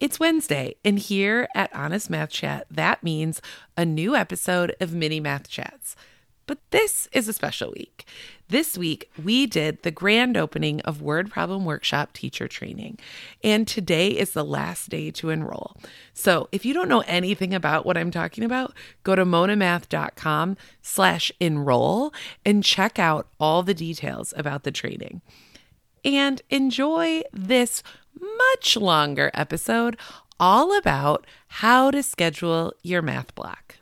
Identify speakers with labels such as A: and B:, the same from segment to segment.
A: It's Wednesday, and here at Honest Math Chat, that means a new episode of Mini Math Chats. But this is a special week. This week, we did the grand opening of Word Problem Workshop teacher training, and today is the last day to enroll. So if you don't know anything about what I'm talking about, go to monamath.com slash enroll and check out all the details about the training. And enjoy this much longer episode all about how to schedule your math block.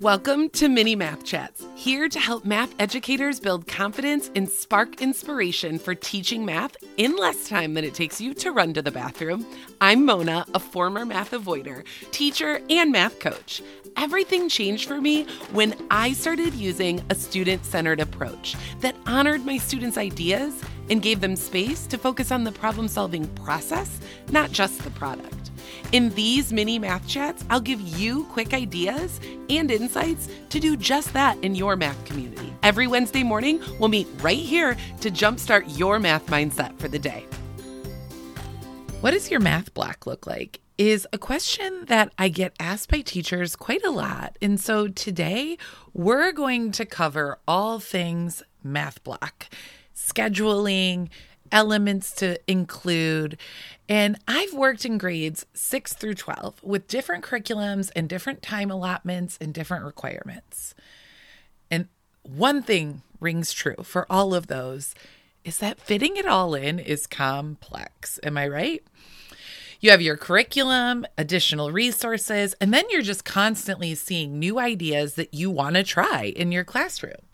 A: Welcome to Mini Math Chats, here to help math educators build confidence and spark inspiration for teaching math in less time than it takes you to run to the bathroom. I'm Mona, a former math avoider, teacher, and math coach. Everything changed for me when I started using a student centered approach that honored my students' ideas and gave them space to focus on the problem solving process, not just the product. In these mini math chats, I'll give you quick ideas and insights to do just that in your math community. Every Wednesday morning, we'll meet right here to jumpstart your math mindset for the day. What does your math block look like? Is a question that I get asked by teachers quite a lot. And so today we're going to cover all things math block, scheduling, elements to include. And I've worked in grades 6 through 12 with different curriculums and different time allotments and different requirements. And one thing rings true for all of those is that fitting it all in is complex. Am I right? You have your curriculum, additional resources, and then you're just constantly seeing new ideas that you want to try in your classroom.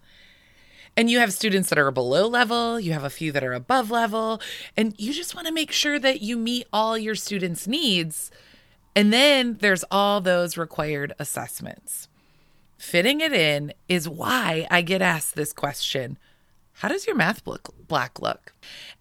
A: And you have students that are below level, you have a few that are above level, and you just want to make sure that you meet all your students' needs. And then there's all those required assessments. Fitting it in is why I get asked this question How does your math block look?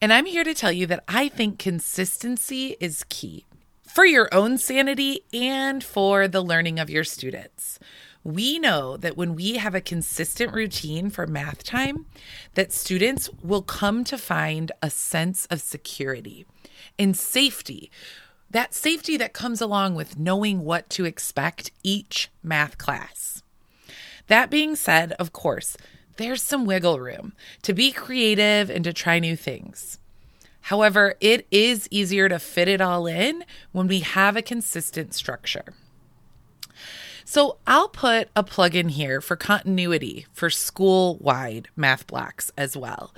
A: And I'm here to tell you that I think consistency is key for your own sanity and for the learning of your students we know that when we have a consistent routine for math time that students will come to find a sense of security and safety. That safety that comes along with knowing what to expect each math class. That being said of course there's some wiggle room to be creative and to try new things. However, it is easier to fit it all in when we have a consistent structure. So I'll put a plug in here for continuity for school wide math blocks as well.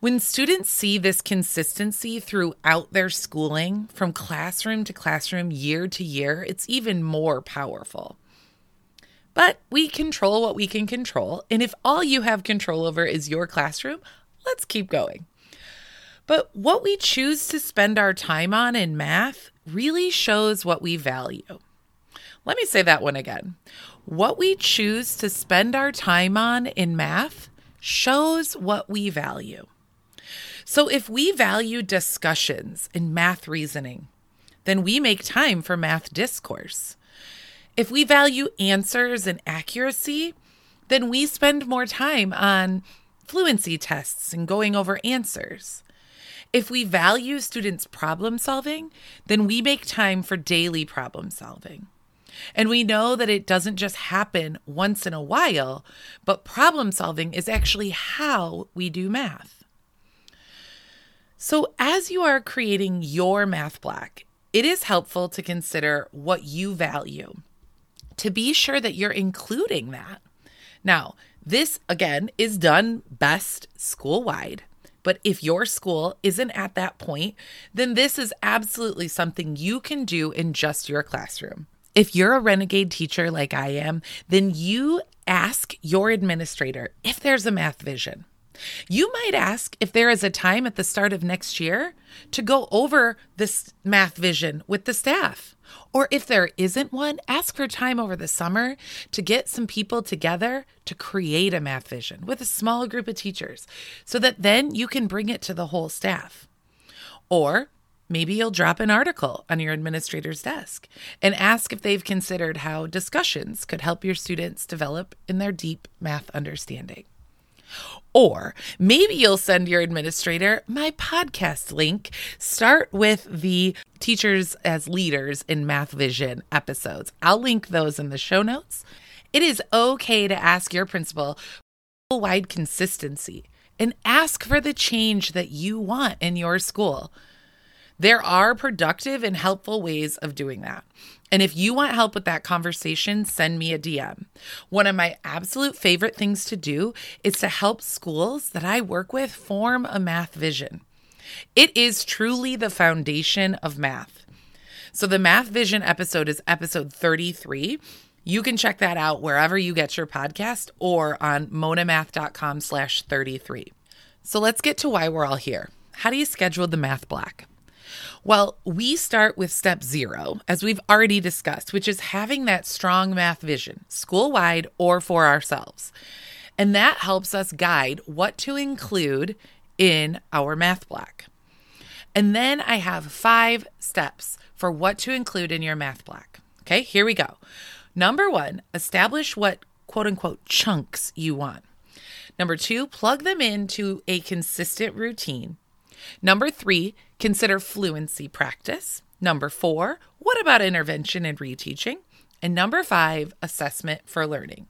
A: When students see this consistency throughout their schooling, from classroom to classroom, year to year, it's even more powerful. But we control what we can control. And if all you have control over is your classroom, let's keep going. But what we choose to spend our time on in math really shows what we value. Let me say that one again. What we choose to spend our time on in math shows what we value. So if we value discussions in math reasoning, then we make time for math discourse. If we value answers and accuracy, then we spend more time on fluency tests and going over answers. If we value students' problem solving, then we make time for daily problem solving. And we know that it doesn't just happen once in a while, but problem solving is actually how we do math. So, as you are creating your math block, it is helpful to consider what you value to be sure that you're including that. Now, this again is done best school wide. But if your school isn't at that point, then this is absolutely something you can do in just your classroom. If you're a renegade teacher like I am, then you ask your administrator if there's a math vision. You might ask if there is a time at the start of next year to go over this math vision with the staff. Or if there isn't one, ask for time over the summer to get some people together to create a math vision with a small group of teachers so that then you can bring it to the whole staff. Or Maybe you'll drop an article on your administrator's desk and ask if they've considered how discussions could help your students develop in their deep math understanding. Or maybe you'll send your administrator my podcast link. Start with the Teachers as Leaders in Math Vision episodes. I'll link those in the show notes. It is okay to ask your principal for wide consistency and ask for the change that you want in your school. There are productive and helpful ways of doing that. And if you want help with that conversation, send me a DM. One of my absolute favorite things to do is to help schools that I work with form a math vision. It is truly the foundation of math. So the math vision episode is episode 33. You can check that out wherever you get your podcast or on monamath.com slash 33. So let's get to why we're all here. How do you schedule the math block? Well, we start with step zero, as we've already discussed, which is having that strong math vision, school wide or for ourselves. And that helps us guide what to include in our math block. And then I have five steps for what to include in your math block. Okay, here we go. Number one, establish what quote unquote chunks you want. Number two, plug them into a consistent routine. Number three, consider fluency practice. Number four, what about intervention and reteaching? And number five, assessment for learning.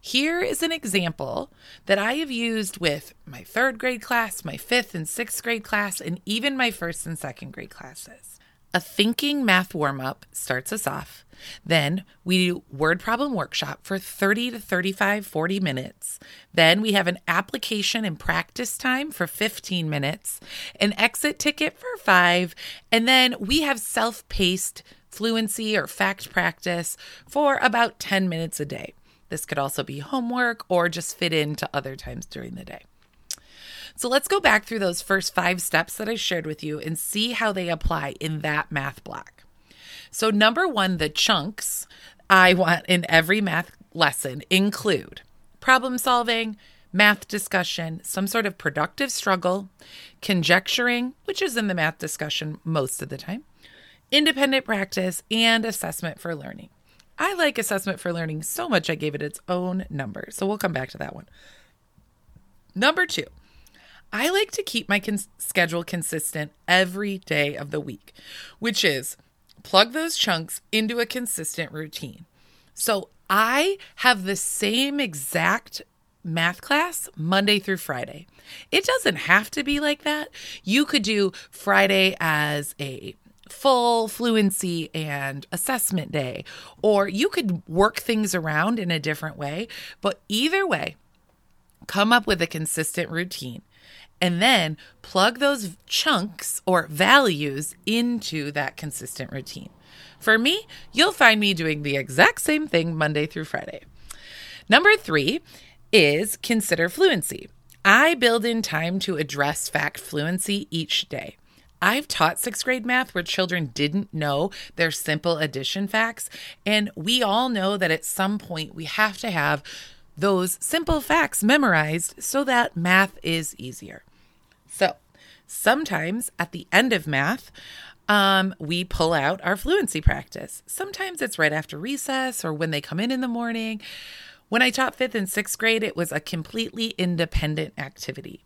A: Here is an example that I have used with my third grade class, my fifth and sixth grade class, and even my first and second grade classes. A thinking math warm up starts us off. Then we do word problem workshop for 30 to 35, 40 minutes. Then we have an application and practice time for 15 minutes, an exit ticket for five, and then we have self paced fluency or fact practice for about 10 minutes a day. This could also be homework or just fit into other times during the day. So let's go back through those first five steps that I shared with you and see how they apply in that math block. So, number one, the chunks I want in every math lesson include problem solving, math discussion, some sort of productive struggle, conjecturing, which is in the math discussion most of the time, independent practice, and assessment for learning. I like assessment for learning so much I gave it its own number. So we'll come back to that one. Number two, I like to keep my schedule consistent every day of the week, which is plug those chunks into a consistent routine. So I have the same exact math class Monday through Friday. It doesn't have to be like that. You could do Friday as a full fluency and assessment day, or you could work things around in a different way. But either way, come up with a consistent routine and then plug those chunks or values into that consistent routine. For me, you'll find me doing the exact same thing Monday through Friday. Number three is consider fluency. I build in time to address fact fluency each day. I've taught sixth grade math where children didn't know their simple addition facts. And we all know that at some point we have to have those simple facts memorized so that math is easier. So sometimes at the end of math, um, we pull out our fluency practice. Sometimes it's right after recess or when they come in in the morning. When I taught fifth and sixth grade, it was a completely independent activity.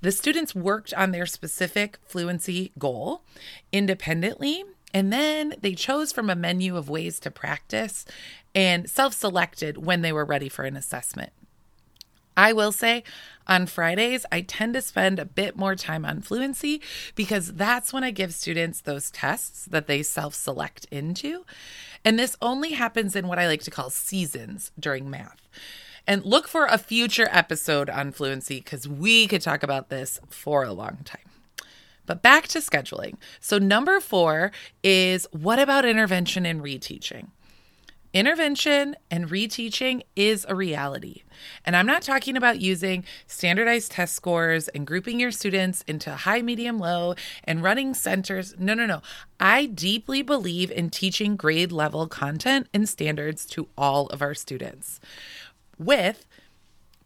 A: The students worked on their specific fluency goal independently, and then they chose from a menu of ways to practice and self selected when they were ready for an assessment. I will say on Fridays, I tend to spend a bit more time on fluency because that's when I give students those tests that they self select into. And this only happens in what I like to call seasons during math. And look for a future episode on fluency because we could talk about this for a long time. But back to scheduling. So, number four is what about intervention and reteaching? Intervention and reteaching is a reality. And I'm not talking about using standardized test scores and grouping your students into high, medium, low and running centers. No, no, no. I deeply believe in teaching grade level content and standards to all of our students with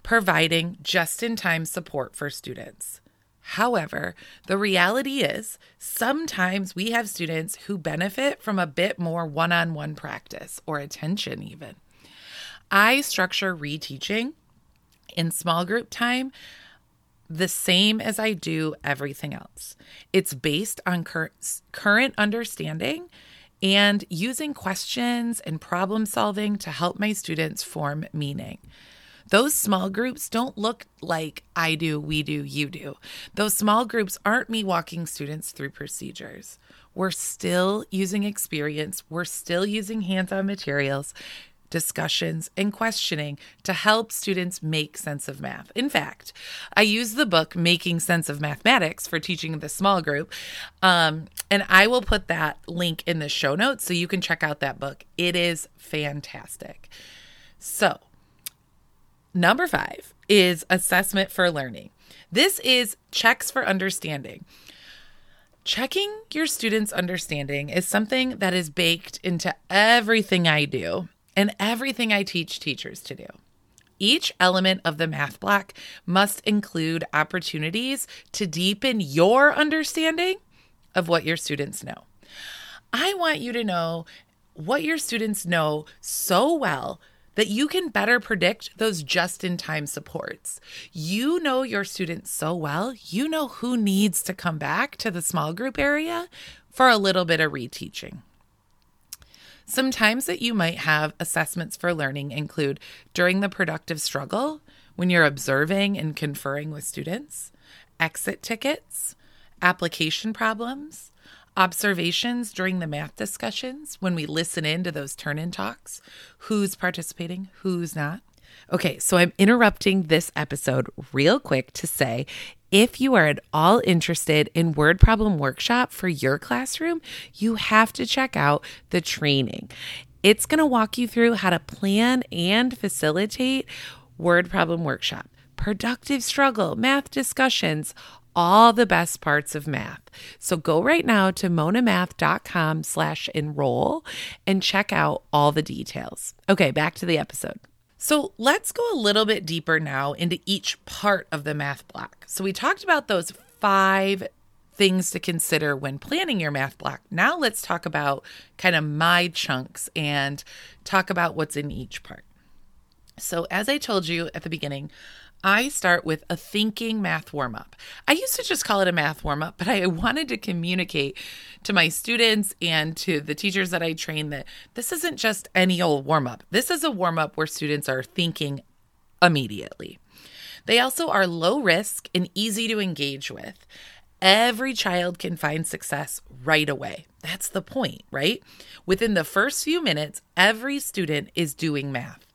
A: providing just in time support for students. However, the reality is sometimes we have students who benefit from a bit more one on one practice or attention, even. I structure reteaching in small group time the same as I do everything else. It's based on cur- current understanding and using questions and problem solving to help my students form meaning. Those small groups don't look like I do, we do, you do. Those small groups aren't me walking students through procedures. We're still using experience, we're still using hands on materials discussions, and questioning to help students make sense of math. In fact, I use the book Making Sense of Mathematics for teaching the small group. Um, and I will put that link in the show notes so you can check out that book. It is fantastic. So, number five is assessment for learning. This is checks for understanding. Checking your students' understanding is something that is baked into everything I do and everything I teach teachers to do. Each element of the math block must include opportunities to deepen your understanding of what your students know. I want you to know what your students know so well that you can better predict those just in time supports. You know your students so well, you know who needs to come back to the small group area for a little bit of reteaching. Some times that you might have assessments for learning include during the productive struggle, when you're observing and conferring with students, exit tickets, application problems, observations during the math discussions, when we listen in to those turn in talks, who's participating, who's not. Okay, so I'm interrupting this episode real quick to say if you are at all interested in Word Problem Workshop for your classroom, you have to check out the training. It's going to walk you through how to plan and facilitate Word Problem Workshop, productive struggle, math discussions, all the best parts of math. So go right now to monamath.com slash enroll and check out all the details. Okay, back to the episode. So let's go a little bit deeper now into each part of the math block. So we talked about those five things to consider when planning your math block. Now let's talk about kind of my chunks and talk about what's in each part. So, as I told you at the beginning, I start with a thinking math warm up. I used to just call it a math warm up, but I wanted to communicate to my students and to the teachers that I train that this isn't just any old warm up. This is a warm up where students are thinking immediately. They also are low risk and easy to engage with. Every child can find success right away. That's the point, right? Within the first few minutes, every student is doing math.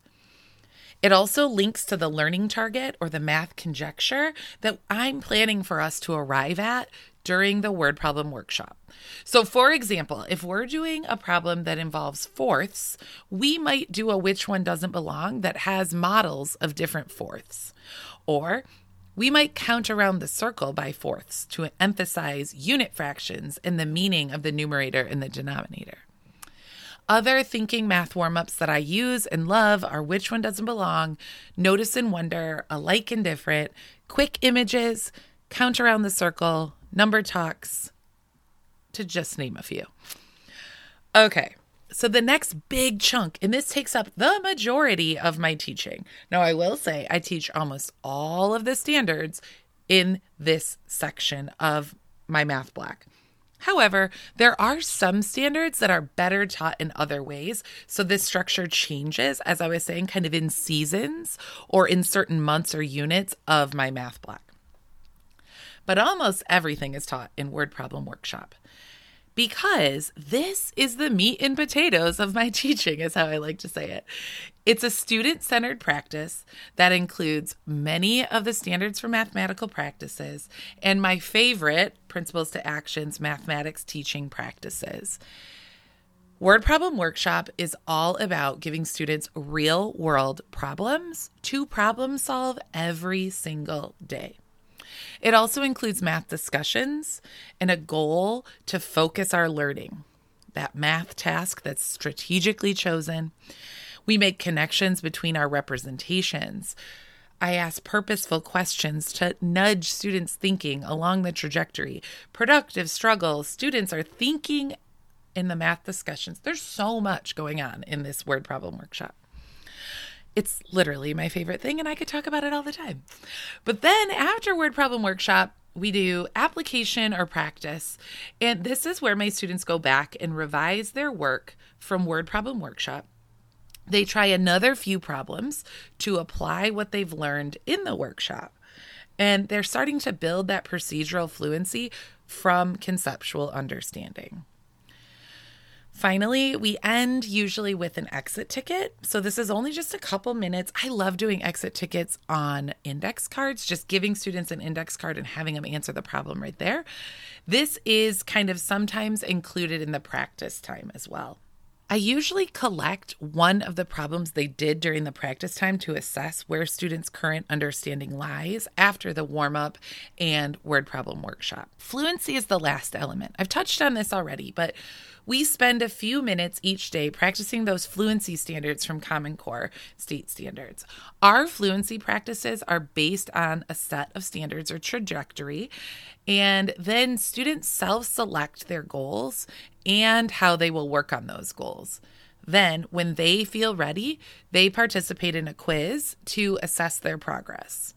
A: It also links to the learning target or the math conjecture that I'm planning for us to arrive at during the word problem workshop. So, for example, if we're doing a problem that involves fourths, we might do a which one doesn't belong that has models of different fourths. Or we might count around the circle by fourths to emphasize unit fractions and the meaning of the numerator and the denominator. Other thinking math warm ups that I use and love are Which One Doesn't Belong, Notice and Wonder, Alike and Different, Quick Images, Count Around the Circle, Number Talks, to just name a few. Okay, so the next big chunk, and this takes up the majority of my teaching. Now, I will say I teach almost all of the standards in this section of my math block. However, there are some standards that are better taught in other ways. So this structure changes, as I was saying, kind of in seasons or in certain months or units of my math block. But almost everything is taught in Word Problem Workshop because this is the meat and potatoes of my teaching, is how I like to say it. It's a student centered practice that includes many of the standards for mathematical practices and my favorite principles to actions mathematics teaching practices. Word Problem Workshop is all about giving students real world problems to problem solve every single day. It also includes math discussions and a goal to focus our learning, that math task that's strategically chosen. We make connections between our representations. I ask purposeful questions to nudge students' thinking along the trajectory. Productive struggle. Students are thinking in the math discussions. There's so much going on in this word problem workshop. It's literally my favorite thing, and I could talk about it all the time. But then after Word Problem Workshop, we do application or practice. And this is where my students go back and revise their work from Word Problem Workshop. They try another few problems to apply what they've learned in the workshop. And they're starting to build that procedural fluency from conceptual understanding. Finally, we end usually with an exit ticket. So, this is only just a couple minutes. I love doing exit tickets on index cards, just giving students an index card and having them answer the problem right there. This is kind of sometimes included in the practice time as well. I usually collect one of the problems they did during the practice time to assess where students' current understanding lies after the warm up and word problem workshop. Fluency is the last element. I've touched on this already, but we spend a few minutes each day practicing those fluency standards from Common Core state standards. Our fluency practices are based on a set of standards or trajectory, and then students self select their goals and how they will work on those goals. Then, when they feel ready, they participate in a quiz to assess their progress.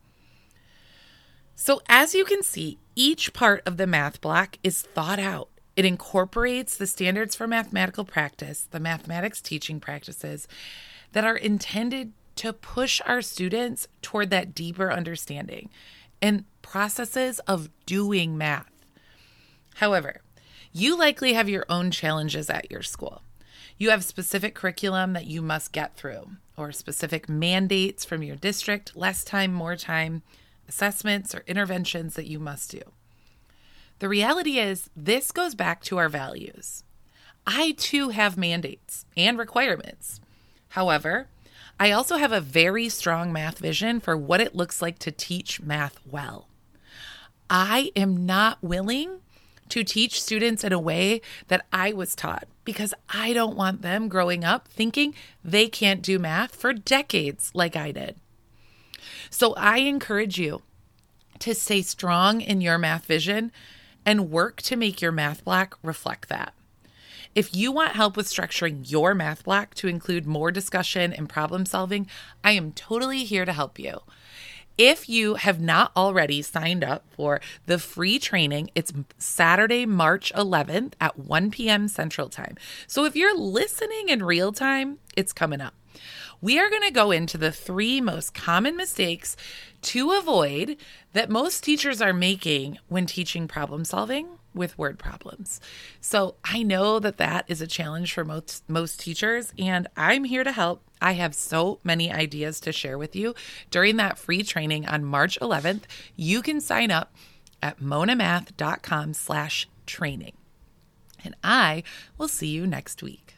A: So, as you can see, each part of the math block is thought out. It incorporates the standards for mathematical practice, the mathematics teaching practices that are intended to push our students toward that deeper understanding and processes of doing math. However, you likely have your own challenges at your school. You have specific curriculum that you must get through, or specific mandates from your district, less time, more time, assessments, or interventions that you must do. The reality is, this goes back to our values. I too have mandates and requirements. However, I also have a very strong math vision for what it looks like to teach math well. I am not willing to teach students in a way that I was taught because I don't want them growing up thinking they can't do math for decades like I did. So I encourage you to stay strong in your math vision and work to make your math block reflect that. If you want help with structuring your math block to include more discussion and problem solving, I am totally here to help you. If you have not already signed up for the free training, it's Saturday, March 11th at 1 p.m. Central Time. So if you're listening in real time, it's coming up. We are going to go into the three most common mistakes to avoid that most teachers are making when teaching problem solving with word problems. So I know that that is a challenge for most most teachers and I'm here to help. I have so many ideas to share with you during that free training on March 11th. You can sign up at monamath.com slash training. And I will see you next week.